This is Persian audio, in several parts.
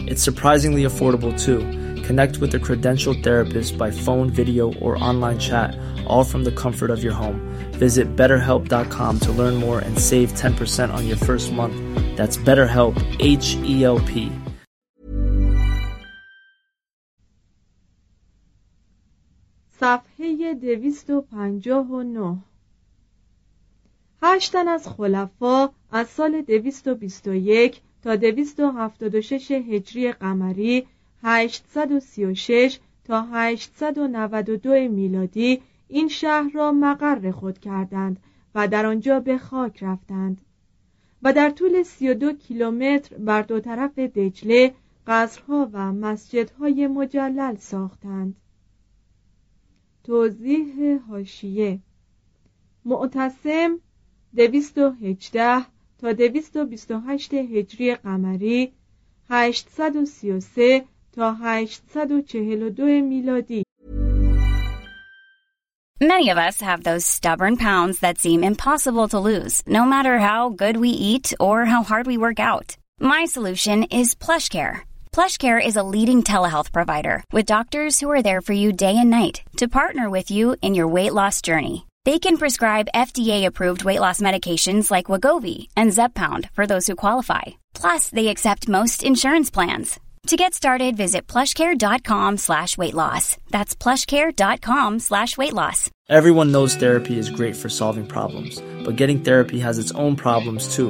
It's surprisingly affordable too. Connect with a credentialed therapist by phone, video, or online chat, all from the comfort of your home. Visit betterhelp.com to learn more and save 10% on your first month. That's BetterHelp, H E L P. صفحه 259 هشتن از خلفا از سال 221 تا 276 هجری قمری 836 تا 892 میلادی این شهر را مقر خود کردند و در آنجا به خاک رفتند. و در طول 32 کیلومتر بر دو طرف دجله قصرها و مسجدهای مجلل ساختند. توضیح هاشیه معتصم 218 تا 228 هجری قمری 833 تا 842 میلادی Many of us have those stubborn pounds that seem impossible to lose, no matter how good we eat or how hard we work out. My solution is PlushCare. PlushCare is a leading telehealth provider with doctors who are there for you day and night to partner with you in your weight loss journey. They can prescribe FDA-approved weight loss medications like Wagovi and Zepbound for those who qualify. Plus, they accept most insurance plans. To get started, visit plushcare.com slash weight loss. That's plushcare.com slash weight loss. Everyone knows therapy is great for solving problems, but getting therapy has its own problems too,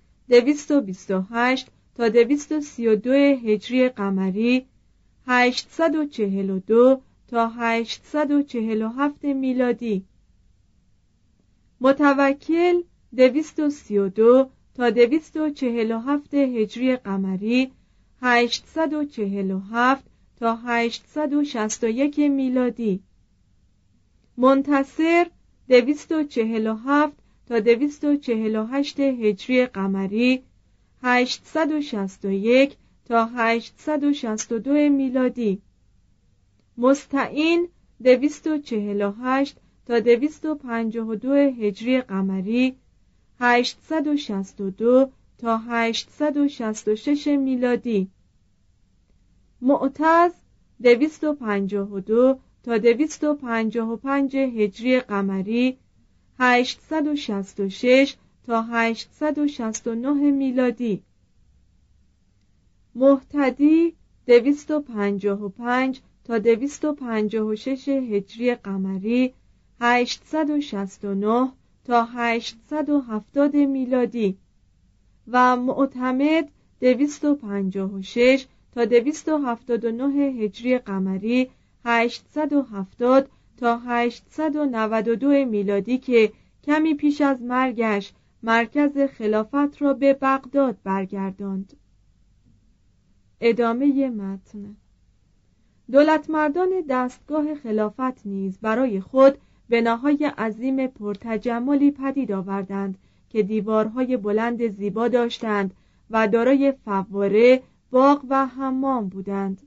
228 تا 232 هجری قمری 842 تا 847 میلادی. متوکل 232 تا 247 هجری قمری 847 تا 861 میلادی. منتصر 247 تا 248 هجری قمری 861 تا 862 میلادی. مستعین 248 تا 252 هجری قمری 862 تا 866 میلادی. معتز 252 تا 255 هجری قمری 866 تا 869 میلادی. مهتدی 255 تا 256 هجری قمری 869 تا 870 میلادی و معتمد 256 تا 279 هجری قمری 870 تا 892 میلادی که کمی پیش از مرگش مرکز خلافت را به بغداد برگرداند. ادامه متن. دولتمردان دستگاه خلافت نیز برای خود بناهای عظیم پرتجملی پدید آوردند که دیوارهای بلند زیبا داشتند و دارای فواره باغ و حمام بودند.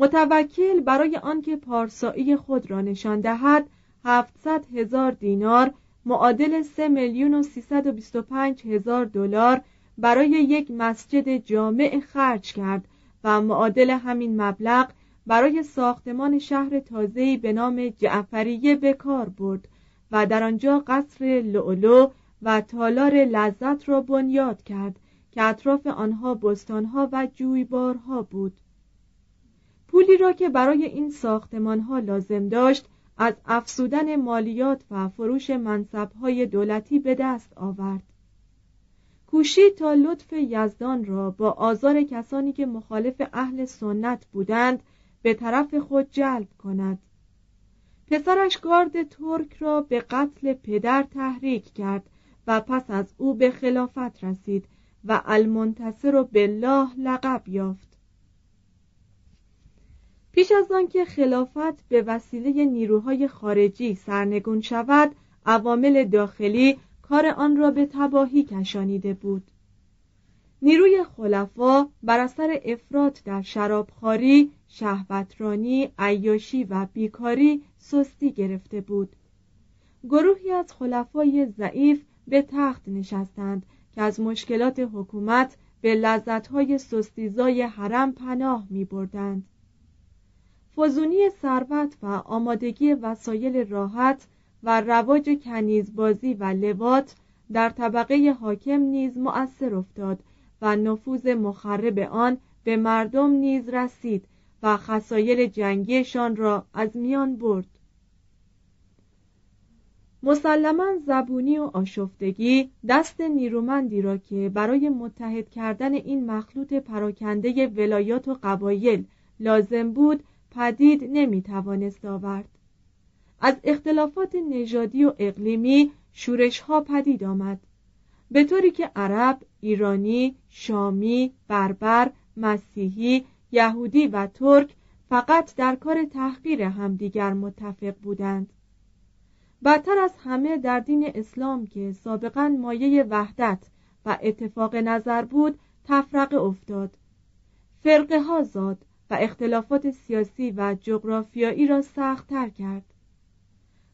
متوکل برای آنکه پارسایی خود را نشان دهد هفتصد هزار دینار معادل سه میلیون و سیصد و بیست و پنج هزار دلار برای یک مسجد جامع خرج کرد و معادل همین مبلغ برای ساختمان شهر تازه‌ای به نام جعفریه به کار برد و در آنجا قصر لولو و تالار لذت را بنیاد کرد که اطراف آنها بستانها و جویبارها بود. پولی را که برای این ساختمانها لازم داشت از افسودن مالیات و فروش منصبهای دولتی به دست آورد. کوشید تا لطف یزدان را با آزار کسانی که مخالف اهل سنت بودند به طرف خود جلب کند. پسرش گارد ترک را به قتل پدر تحریک کرد و پس از او به خلافت رسید و المنتصر و بالله لقب یافت. پیش از آنکه خلافت به وسیله نیروهای خارجی سرنگون شود عوامل داخلی کار آن را به تباهی کشانیده بود نیروی خلفا بر اثر افراط در شرابخواری شهوترانی عیاشی و بیکاری سستی گرفته بود گروهی از خلفای ضعیف به تخت نشستند که از مشکلات حکومت به لذتهای سستیزای حرم پناه می بردند. فزونی ثروت و آمادگی وسایل راحت و رواج کنیزبازی و لوات در طبقه حاکم نیز مؤثر افتاد و نفوذ مخرب آن به مردم نیز رسید و خسایل جنگیشان را از میان برد. مسلما زبونی و آشفتگی دست نیرومندی را که برای متحد کردن این مخلوط پراکنده ولایات و قبایل لازم بود پدید نمی توانست آورد. از اختلافات نژادی و اقلیمی شورش ها پدید آمد. به طوری که عرب، ایرانی، شامی، بربر، مسیحی، یهودی و ترک فقط در کار تحقیر همدیگر متفق بودند. بدتر از همه در دین اسلام که سابقا مایه وحدت و اتفاق نظر بود تفرقه افتاد. فرقه ها زاد. و اختلافات سیاسی و جغرافیایی را سختتر کرد.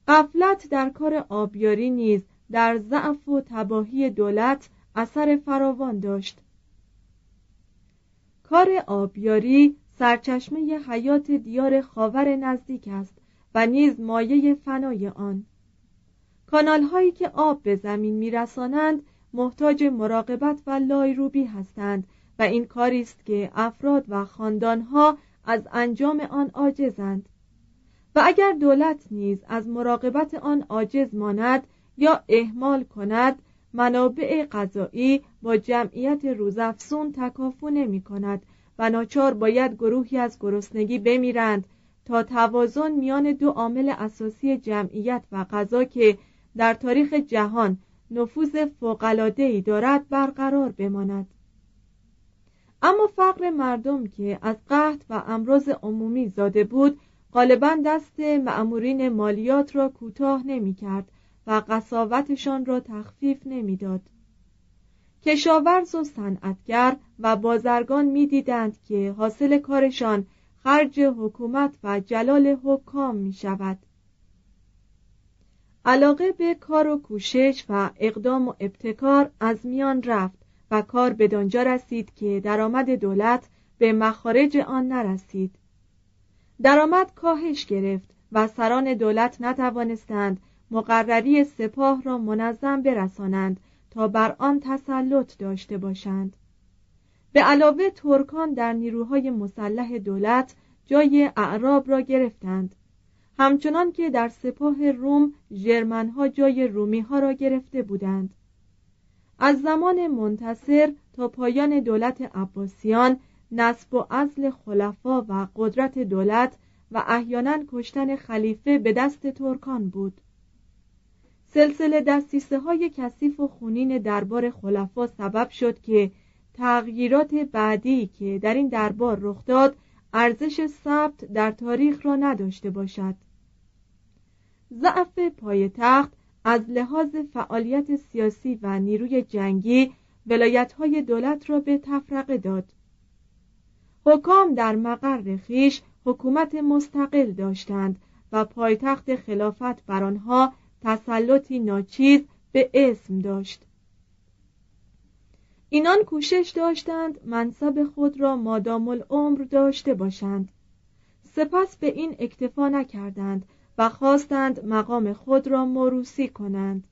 قفلت در کار آبیاری نیز در ضعف و تباهی دولت اثر فراوان داشت. کار آبیاری سرچشمه حیات دیار خاور نزدیک است و نیز مایه فنای آن. کانال هایی که آب به زمین میرسانند محتاج مراقبت و لایروبی هستند و این کاری است که افراد و خاندانها از انجام آن عاجزند. و اگر دولت نیز از مراقبت آن عاجز ماند یا اهمال کند منابع غذایی با جمعیت روزافزون تکافو نمی کند و ناچار باید گروهی از گرسنگی بمیرند تا توازن میان دو عامل اساسی جمعیت و غذا که در تاریخ جهان نفوذ فوق‌العاده‌ای دارد برقرار بماند. اما فقر مردم که از قحط و امراض عمومی زاده بود غالبا دست معمورین مالیات را کوتاه نمی کرد و قصاوتشان را تخفیف نمی‌داد. کشاورز و صنعتگر و بازرگان می‌دیدند که حاصل کارشان خرج حکومت و جلال حکام می شود علاقه به کار و کوشش و اقدام و ابتکار از میان رفت و کار به دانجا رسید که درآمد دولت به مخارج آن نرسید. درآمد کاهش گرفت و سران دولت نتوانستند مقرری سپاه را منظم برسانند تا بر آن تسلط داشته باشند. به علاوه ترکان در نیروهای مسلح دولت جای اعراب را گرفتند. همچنان که در سپاه روم ژرمنها جای رومی ها را گرفته بودند. از زمان منتصر تا پایان دولت عباسیان نصب و عزل خلفا و قدرت دولت و احیانا کشتن خلیفه به دست ترکان بود. سلسله دستیسه های کثیف و خونین دربار خلفا سبب شد که تغییرات بعدی که در این دربار رخ داد ارزش ثبت در تاریخ را نداشته باشد. ضعف پایتخت از لحاظ فعالیت سیاسی و نیروی جنگی های دولت را به تفرقه داد. حکام در مقر خیش حکومت مستقل داشتند و پایتخت خلافت بر آنها تسلطی ناچیز به اسم داشت. اینان کوشش داشتند منصب خود را مادام العمر داشته باشند. سپس به این اکتفا نکردند و خواستند مقام خود را موروسی کنند.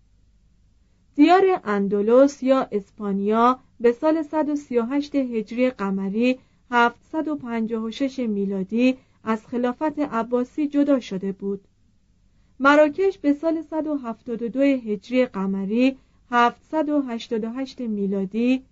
دیار اندلس یا اسپانیا به سال 138 هجری قمری 756 میلادی از خلافت عباسی جدا شده بود. مراکش به سال 172 هجری قمری 788 میلادی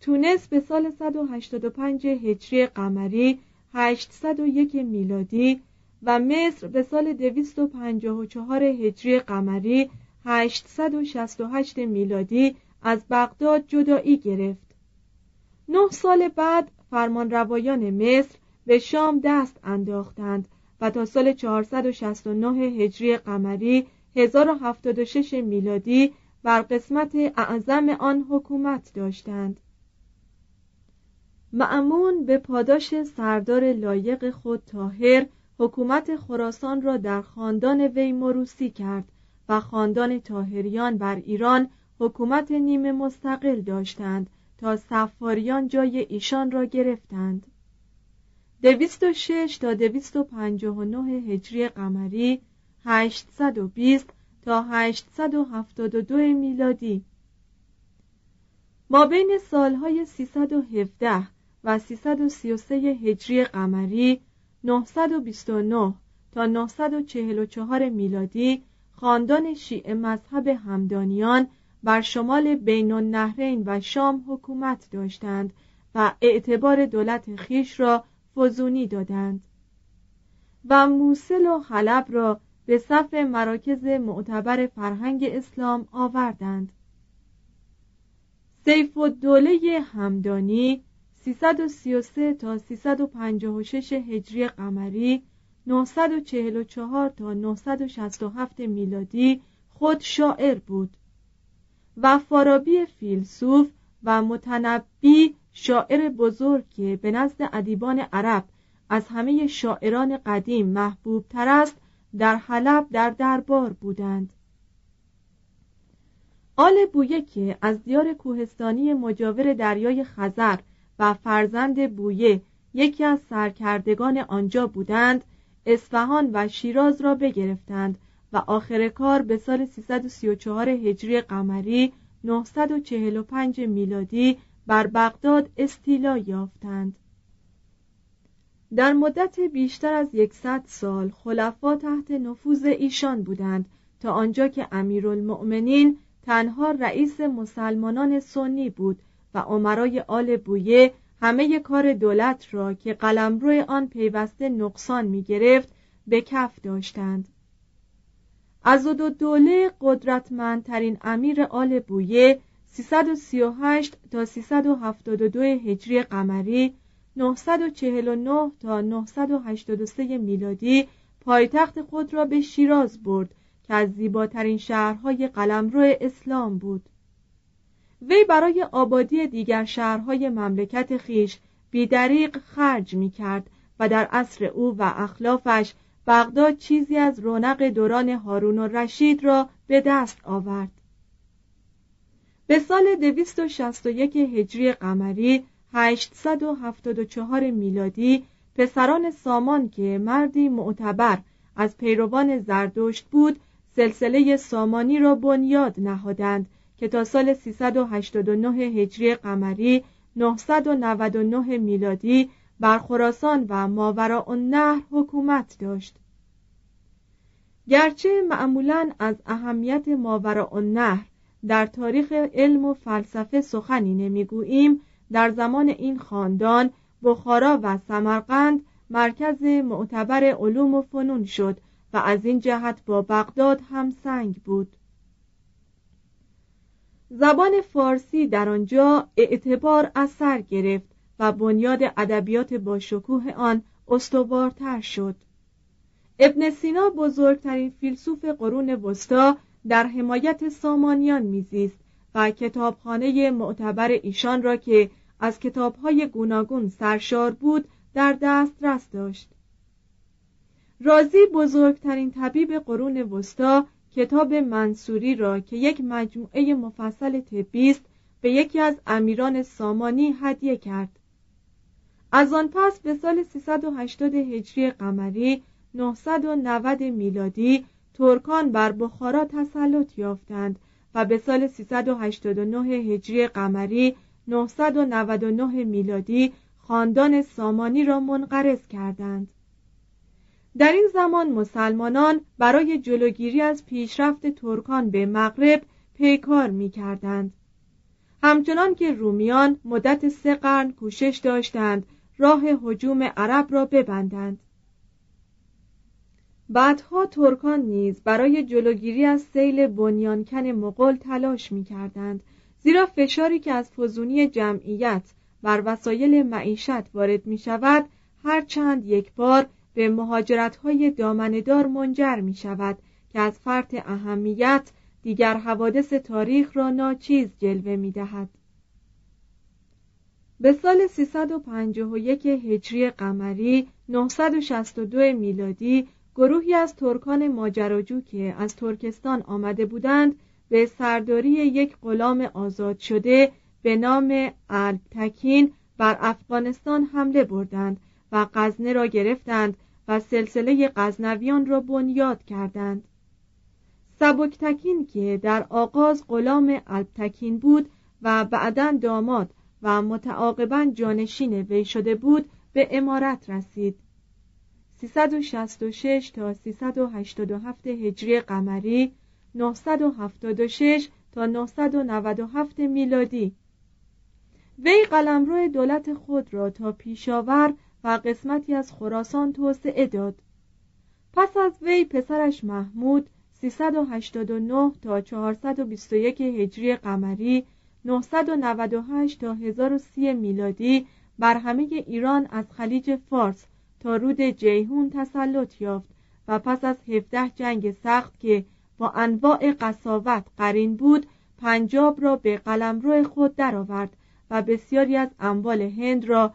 تونس به سال 185 هجری قمری 801 میلادی و مصر به سال 254 هجری قمری 868 میلادی از بغداد جدایی گرفت. نه سال بعد فرمانروایان مصر به شام دست انداختند و تا سال 469 هجری قمری 1076 میلادی بر قسمت اعظم آن حکومت داشتند. معمون به پاداش سردار لایق خود تاهر حکومت خراسان را در خاندان وی مروسی کرد و خاندان تاهریان بر ایران حکومت نیمه مستقل داشتند تا سفاریان جای ایشان را گرفتند. دویست و شش تا دویست و پنجاه و نه هجری قمری هشتصد و بیست تا هشتصد و هفتاد و دو میلادی. ما بین سالهای سیصد و هفده و سیصد و سی و سه هجری قمری 929 تا 944 میلادی خاندان شیعه مذهب همدانیان بر شمال بین النهرین و شام حکومت داشتند و اعتبار دولت خیش را فزونی دادند. و موسل و حلب را به صف مراکز معتبر فرهنگ اسلام آوردند. سیف و دوله همدانی 333 تا 356 هجری قمری 944 تا 967 میلادی خود شاعر بود. و فارابی فیلسوف و متنبی شاعر بزرگ که به نزد ادیبان عرب از همه شاعران قدیم محبوب تر است در حلب در دربار بودند. آل بویه که از دیار کوهستانی مجاور دریای خزر و فرزند بویه یکی از سرکردگان آنجا بودند اصفهان و شیراز را بگرفتند و آخر کار به سال 334 هجری قمری 945 میلادی بر بغداد استیلا یافتند. در مدت بیشتر از یکصد سال خلفا تحت نفوذ ایشان بودند تا آنجا که امیرالمؤمنین تنها رئیس مسلمانان سنی بود و عمرای آل بویه همه کار دولت را که قلمرو آن پیوسته نقصان می گرفت به کف داشتند. از دو دوله قدرتمندترین امیر آل بویه 338 تا 372 هجری قمری 949 تا 983 میلادی پایتخت خود را به شیراز برد که از زیباترین شهرهای قلمرو اسلام بود. وی برای آبادی دیگر شهرهای مملکت خیش بیدریق خرج می کرد و در عصر او و اخلافش بغداد چیزی از رونق دوران هارون و رشید را به دست آورد. به سال 261 هجری قمری 874 میلادی پسران سامان که مردی معتبر از پیروان زردشت بود سلسله سامانی را بنیاد نهادند که تا سال 389 هجری قمری 999 میلادی بر خراسان و ماوراء النهر حکومت داشت. گرچه معمولا از اهمیت ماوراء النهر در تاریخ علم و فلسفه سخنی نمی‌گوییم در زمان این خاندان بخارا و سمرقند مرکز معتبر علوم و فنون شد و از این جهت با بغداد هم سنگ بود. زبان فارسی در آنجا اعتبار از سر گرفت و بنیاد ادبیات با شکوه آن استوارتر شد. ابن سینا بزرگترین فیلسوف قرون وسطا در حمایت سامانیان میزیست و کتابخانه معتبر ایشان را که از کتابهای گوناگون سرشار بود در دسترس داشت. رازی بزرگترین طبیب قرون وسطا کتاب منصوری را که یک مجموعه مفصل طبی است به یکی از امیران سامانی هدیه کرد. از آن پس به سال 380 هجری قمری 990 میلادی ترکان بر بخارا تسلط یافتند و به سال 389 هجری قمری 999 میلادی خاندان سامانی را منقرض کردند. در این زمان مسلمانان برای جلوگیری از پیشرفت ترکان به مغرب پیکار می کردند. همچنان که رومیان مدت سه قرن کوشش داشتند راه حجوم عرب را ببندند بعدها ترکان نیز برای جلوگیری از سیل بنیانکن مغول تلاش می کردند زیرا فشاری که از فزونی جمعیت بر وسایل معیشت وارد می شود هر چند یک بار به مهاجرت های دامندار منجر می شود که از فرط اهمیت دیگر حوادث تاریخ را ناچیز جلوه می دهد. به سال 351 هجری قمری 962 میلادی گروهی از ترکان ماجراجو که از ترکستان آمده بودند به سرداری یک غلام آزاد شده به نام الپتکین بر افغانستان حمله بردند و غزنه را گرفتند و سلسله غزنویان را بنیاد کردند. سبکتکین که در آغاز غلام الپتکین بود و بعدا داماد و متعاقبا جانشین وی شده بود به امارت رسید. 366 تا 387 هجری قمری 976 تا 997 میلادی. وی قلمرو دولت خود را تا پیشاور و قسمتی از خراسان توسعه داد. پس از وی پسرش محمود 389 تا 421 هجری قمری 998 تا 1030 میلادی بر همه ایران از خلیج فارس تا رود جیهون تسلط یافت و پس از 17 جنگ سخت که با انواع قصاوت قرین بود پنجاب را به قلمرو خود درآورد و بسیاری از اموال هند را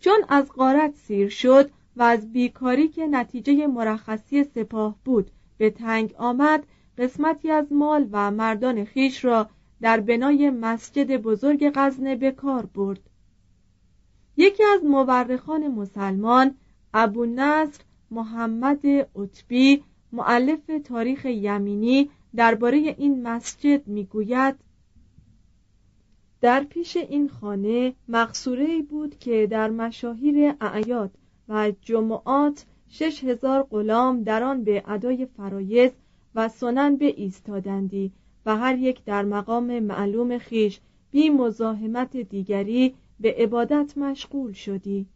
چون از غارت سیر شد و از بیکاری که نتیجه مرخصی سپاه بود به تنگ آمد قسمتی از مال و مردان خیش را در بنای مسجد بزرگ غزنه به کار برد. یکی از مورخان مسلمان ابو نصر محمد عطبی معلف تاریخ یمینی درباره این مسجد می‌گوید در پیش این خانه مقصوره بود که در مشاهیر اعیاد و جمعات شش هزار غلام در آن به ادای فرایز و سنن به ایستادندی و هر یک در مقام معلوم خیش بی مزاحمت دیگری به عبادت مشغول شدی.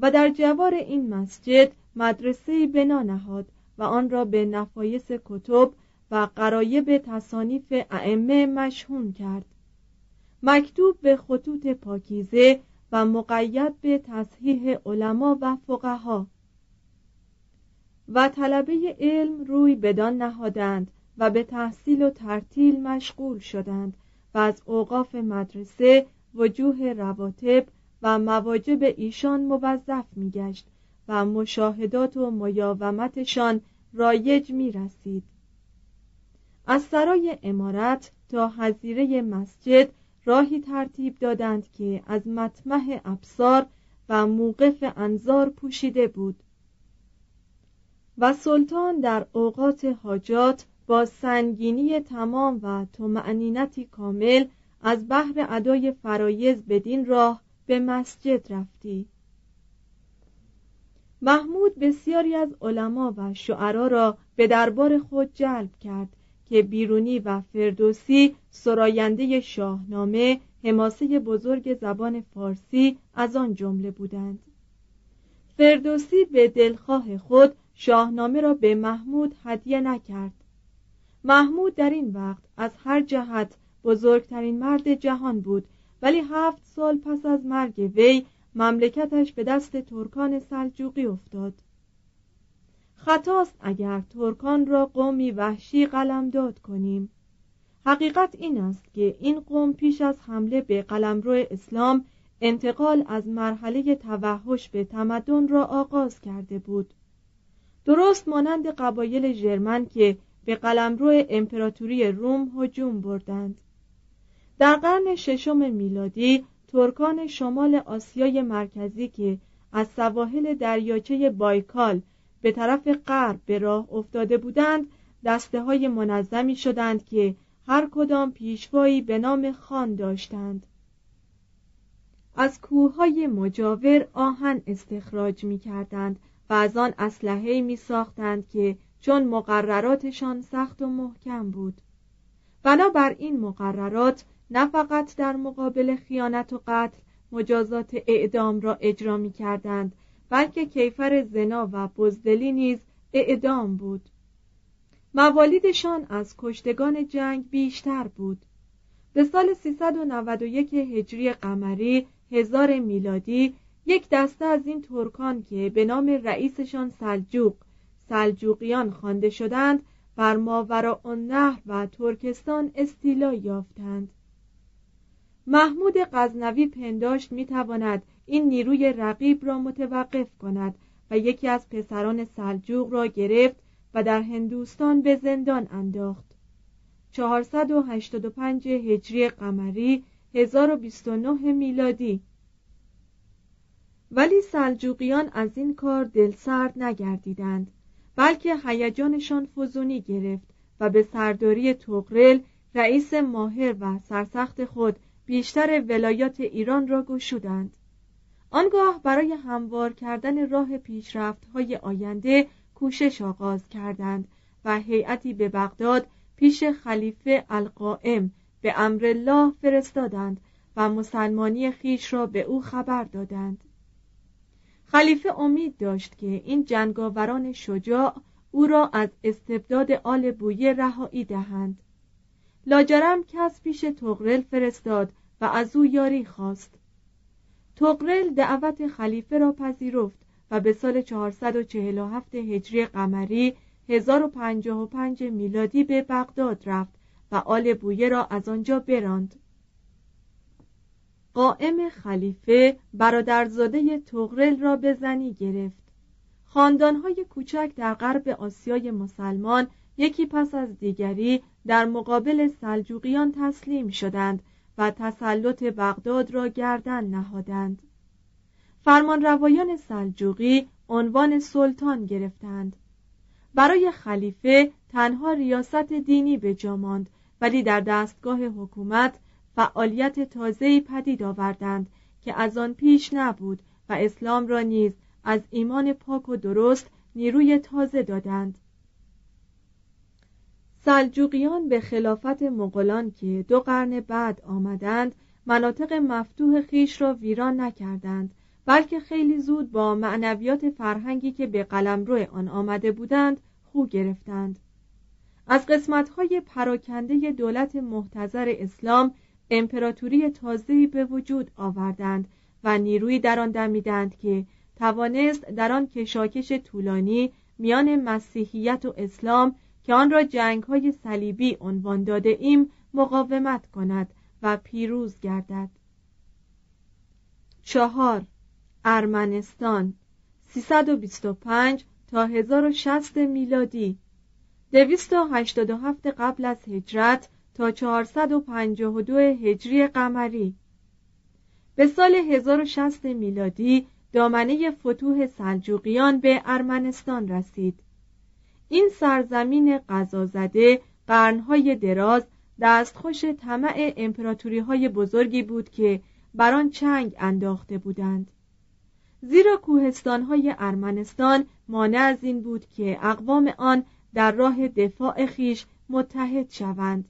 و در جوار این مسجد مدرسه بنا نهاد و آن را به نفایس کتب و قرایب تصانیف ائمه مشهون کرد. مکتوب به خطوط پاکیزه و مقید به تصحیح علما و فقها و طلبه علم روی بدان نهادند و به تحصیل و ترتیل مشغول شدند و از اوقاف مدرسه وجوه رواتب و مواجب ایشان موظف میگشت و مشاهدات و میاومتشان رایج می رسید. از سرای امارت تا حزیره مسجد راهی ترتیب دادند که از مطمح ابصار و موقف انظار پوشیده بود. و سلطان در اوقات حاجات با سنگینی تمام و تمعنینتی کامل از بحر ادای فرایز بدین راه به مسجد رفتی. محمود بسیاری از علما و شعرا را به دربار خود جلب کرد. که بیرونی و فردوسی سراینده شاهنامه حماسه بزرگ زبان فارسی از آن جمله بودند. فردوسی به دلخواه خود شاهنامه را به محمود هدیه نکرد. محمود در این وقت از هر جهت بزرگترین مرد جهان بود ولی هفت سال پس از مرگ وی مملکتش به دست ترکان سلجوقی افتاد. خطاست اگر ترکان را قومی وحشی قلمداد کنیم. حقیقت این است که این قوم پیش از حمله به قلمرو اسلام انتقال از مرحله توحش به تمدن را آغاز کرده بود. درست مانند قبایل ژرمن که به قلمرو امپراتوری روم هجوم بردند. در قرن ششم میلادی ترکان شمال آسیای مرکزی که از سواحل دریاچه بایکال به طرف غرب به راه افتاده بودند دسته های منظمی شدند که هر کدام پیشوایی به نام خان داشتند. از کوههای مجاور آهن استخراج می کردند و از آن اسلحه می ساختند که چون مقرراتشان سخت و محکم بود. بنابر این مقررات نه فقط در مقابل خیانت و قتل مجازات اعدام را اجرا می کردند بلکه کیفر زنا و بزدلی نیز اعدام بود. موالیدشان از کشتگان جنگ بیشتر بود. به سال 391 هجری قمری هزار میلادی یک دسته از این ترکان که به نام رئیسشان سلجوق سلجوقیان خوانده شدند بر ماورا النهر و ترکستان استیلا یافتند. محمود غزنوی پنداشت می‌تواند این نیروی رقیب را متوقف کند و یکی از پسران سلجوق را گرفت و در هندوستان به زندان انداخت. 485 هجری قمری 1029 میلادی. ولی سلجوقیان از این کار دلسرد نگردیدند بلکه هیجانشان فزونی گرفت و به سرداری تغرل رئیس ماهر و سرسخت خود بیشتر ولایات ایران را گشودند. آنگاه برای هموار کردن راه پیشرفت های آینده کوشش آغاز کردند و هیئتی به بغداد پیش خلیفه القائم به امر الله فرستادند و مسلمانی خیش را به او خبر دادند. خلیفه امید داشت که این جنگاوران شجاع او را از استبداد آل بویه رهایی دهند. لاجرم کس پیش تغرل فرستاد و از او یاری خواست. تغرل دعوت خلیفه را پذیرفت و به سال 447 هجری قمری 1055 میلادی به بغداد رفت و آل بویه را از آنجا براند. قائم خلیفه برادرزاده تغرل را به زنی گرفت. خاندانهای کوچک در غرب آسیای مسلمان یکی پس از دیگری در مقابل سلجوقیان تسلیم شدند و تسلط بغداد را گردن نهادند. فرمانروایان سلجوقی عنوان سلطان گرفتند. برای خلیفه تنها ریاست دینی به جا ماند ولی در دستگاه حکومت فعالیت تازه‌ای پدید آوردند که از آن پیش نبود و اسلام را نیز از ایمان پاک و درست نیروی تازه دادند. سلجوقیان به خلافت مغولان که دو قرن بعد آمدند مناطق مفتوح خیش را ویران نکردند بلکه خیلی زود با معنویات فرهنگی که به قلمرو آن آمده بودند خو گرفتند. از قسمتهای پراکنده دولت محتظر اسلام امپراتوری تازه‌ای به وجود آوردند و نیروی در آن دمیدند که توانست در آن کشاکش طولانی میان مسیحیت و اسلام که آن را جنگ های صلیبی عنوان داده ایم مقاومت کند و پیروز گردد. چهار ارمنستان 325 تا 1060 میلادی 287 قبل از هجرت تا 452 هجری قمری. به سال 1060 میلادی دامنه فتوح سلجوقیان به ارمنستان رسید. این سرزمین قضازده قرنهای دراز دستخوش طمع امپراتوری های بزرگی بود که بر آن چنگ انداخته بودند زیرا کوهستان های ارمنستان مانع از این بود که اقوام آن در راه دفاع خیش متحد شوند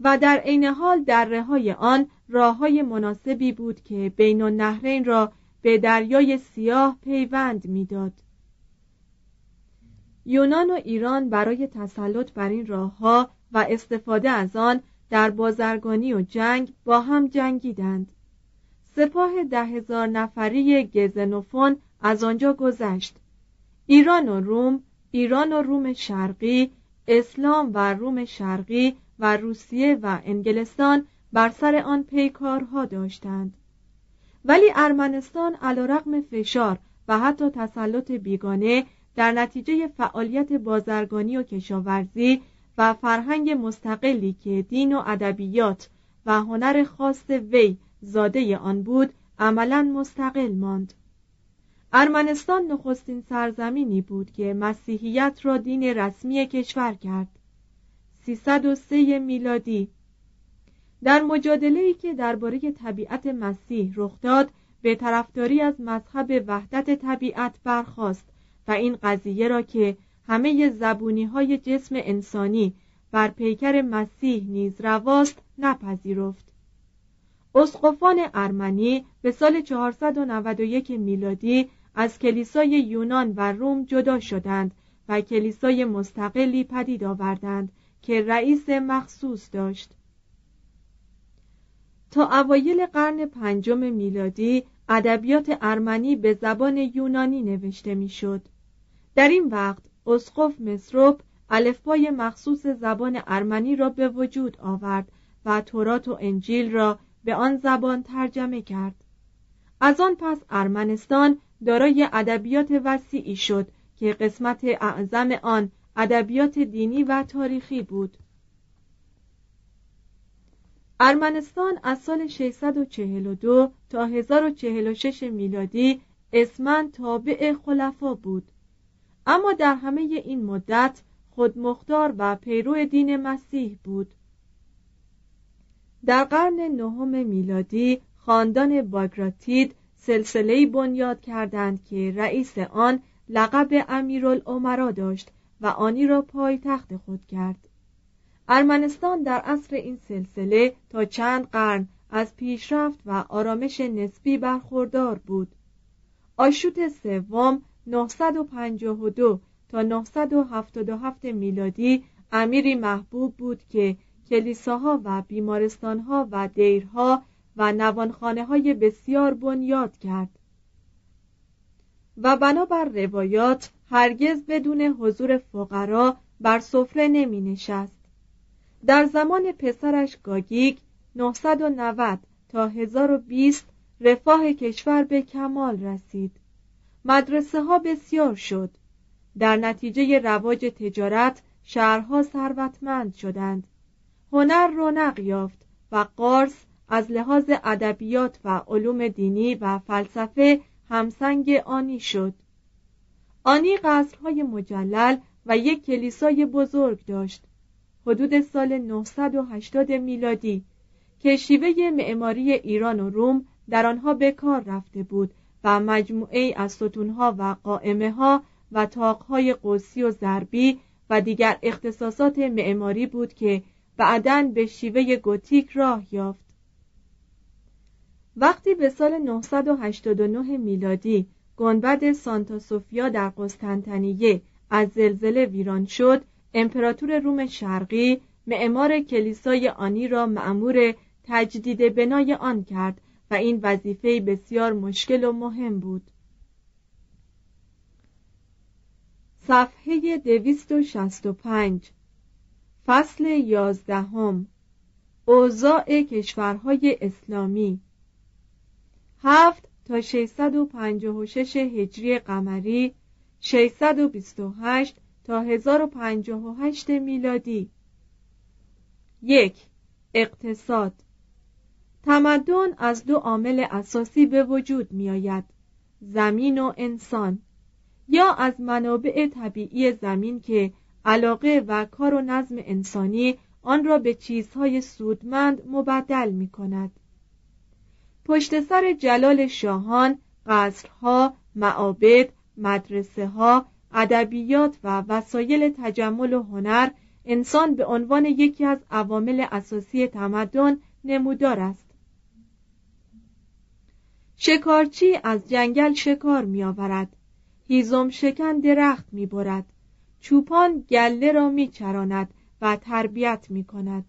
و در عین حال دره های آن راه های مناسبی بود که بین النهرین را به دریای سیاه پیوند می‌داد. یونان و ایران برای تسلط بر این راهها و استفاده از آن در بازرگانی و جنگ با هم جنگیدند. سپاه ده هزار نفری گزنوفون از آنجا گذشت. ایران و روم ایران و روم شرقی اسلام و روم شرقی و روسیه و انگلستان بر سر آن پیکارها داشتند. ولی ارمنستان علیرغم فشار و حتی تسلط بیگانه در نتیجه فعالیت بازرگانی و کشاورزی و فرهنگ مستقلی که دین و ادبیات و هنر خاص وی زاده آن بود عملا مستقل ماند. ارمنستان نخستین سرزمینی بود که مسیحیت را دین رسمی کشور کرد. 303 میلادی. در مجادله که درباره طبیعت مسیح رخ داد به طرفداری از مذهب وحدت طبیعت برخاست و این قضیه را که همه زبونی های جسم انسانی بر پیکر مسیح نیز رواست نپذیرفت. اسقفان ارمنی به سال 491 میلادی از کلیسای یونان و روم جدا شدند و کلیسای مستقلی پدید آوردند که رئیس مخصوص داشت. تا اوایل قرن پنجم میلادی ادبیات ارمنی به زبان یونانی نوشته می‌شد. در این وقت اسقف مسروپ الفبای مخصوص زبان ارمنی را به وجود آورد و تورات و انجیل را به آن زبان ترجمه کرد از آن پس ارمنستان دارای ادبیات وسیعی شد که قسمت اعظم آن ادبیات دینی و تاریخی بود ارمنستان از سال 642 تا 1046 میلادی اسمن تابع خلفا بود. اما در همه این مدت خودمختار و پیرو دین مسیح بود. در قرن نهم میلادی خاندان باگراتید سلسله بنیاد کردند که رئیس آن لقب امیرالعمرا داشت و آنی را پایتخت خود کرد. ارمنستان در عصر این سلسله تا چند قرن از پیشرفت و آرامش نسبی برخوردار بود. آشوت سوم 952 تا 977 میلادی امیری محبوب بود که کلیساها و بیمارستانها و دیرها و نوانخانه های بسیار بنیاد کرد. و بنابر روایات هرگز بدون حضور فقرا بر سفره نمی نشست در زمان پسرش گاگیگ 990 تا 1020 رفاه کشور به کمال رسید. مدرسه ها بسیار شد. در نتیجه رواج تجارت شهرها ثروتمند شدند. هنر رونق یافت و قارس از لحاظ ادبیات و علوم دینی و فلسفه همسنگ آنی شد. آنی قصرهای مجلل و یک کلیسای بزرگ داشت. حدود سال 980 میلادی که شیوه معماری ایران و روم در آنها به کار رفته بود و مجموعه از ستونها و قائمه ها و تاقهای قوسی و ضربی و دیگر اختصاصات معماری بود که بعدا به شیوه گوتیک راه یافت. وقتی به سال 989 میلادی گنبد سانتا سوفیا در قسطنطنیه از زلزله ویران شد امپراتور روم شرقی معمار کلیسای آنی را مأمور تجدید بنای آن کرد و این وظیفه بسیار مشکل و مهم بود. صفحه 265 فصل یازدهم اوضاع کشورهای اسلامی. هفت تا 656 هجری قمری 628 تا 1058 میلادی. یک اقتصاد. تمدن از دو عامل اساسی به وجود می آید زمین و انسان یا از منابع طبیعی زمین که علاقه و کار و نظم انسانی آن را به چیزهای سودمند مبدل می کند پشت سر جلال شاهان قصرها معابد مدرسه ها ادبیات و وسایل تجمل و هنر انسان به عنوان یکی از عوامل اساسی تمدن نمودار است. شکارچی از جنگل شکار می آورد هیزم شکن درخت می برد چوپان گله را می چراند و تربیت می کند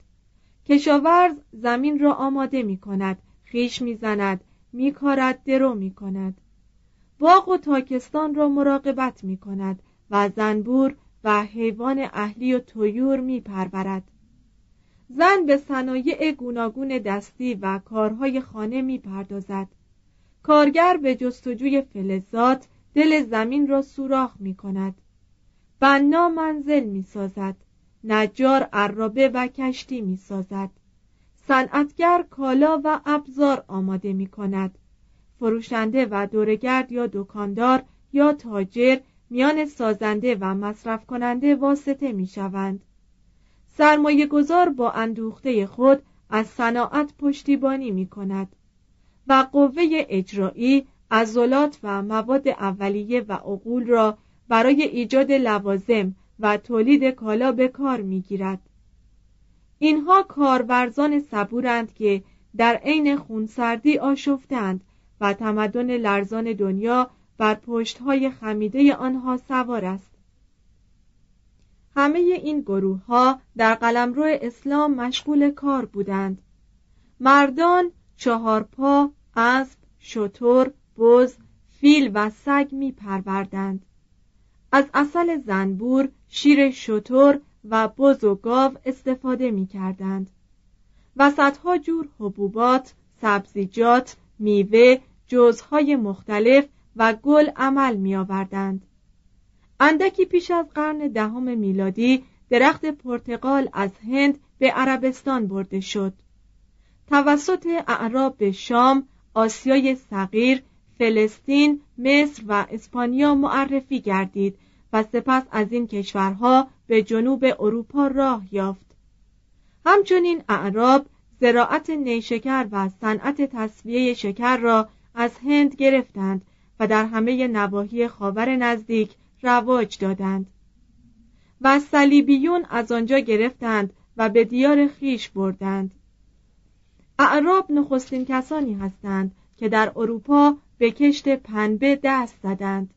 کشاورز زمین را آماده می کند خیش می زند می کارد درو می کند باغ و تاکستان را مراقبت می کند و زنبور و حیوان اهلی و تویور می پرورد. زن به صنایع گوناگون دستی و کارهای خانه می پردازد. کارگر به جستجوی فلزات دل زمین را سوراخ می کند. بنا منزل می سازد. نجار عرابه و کشتی می سازد. صنعتگر کالا و ابزار آماده می کند. فروشنده و دورگرد یا دکاندار یا تاجر میان سازنده و مصرف کننده واسطه می شوند. سرمایه گذار با اندوخته خود از صناعت پشتیبانی می کند و قوه اجرایی عضلات و مواد اولیه و عقول را برای ایجاد لوازم و تولید کالا به کار می گیرد. اینها کارورزان صبورند که در عین خونسردی آشفتند و تمدن لرزان دنیا بر پشتهای خمیده آنها سوار است همه این گروه ها در قلمرو اسلام مشغول کار بودند مردان چهارپا اسب شتر بز فیل و سگ می پروردند از اصل زنبور شیر شتر و بز و گاو استفاده می کردند وسطها جور حبوبات سبزیجات میوه جزهای مختلف و گل عمل می آوردند. اندکی پیش از قرن دهم میلادی درخت پرتقال از هند به عربستان برده شد. توسط اعراب به شام، آسیای صغیر، فلسطین، مصر و اسپانیا معرفی گردید و سپس از این کشورها به جنوب اروپا راه یافت. همچنین اعراب زراعت نیشکر و صنعت تصویه شکر را از هند گرفتند و در همه نواحی خاور نزدیک رواج دادند و صلیبیون از آنجا گرفتند و به دیار خیش بردند اعراب نخستین کسانی هستند که در اروپا به کشت پنبه دست زدند.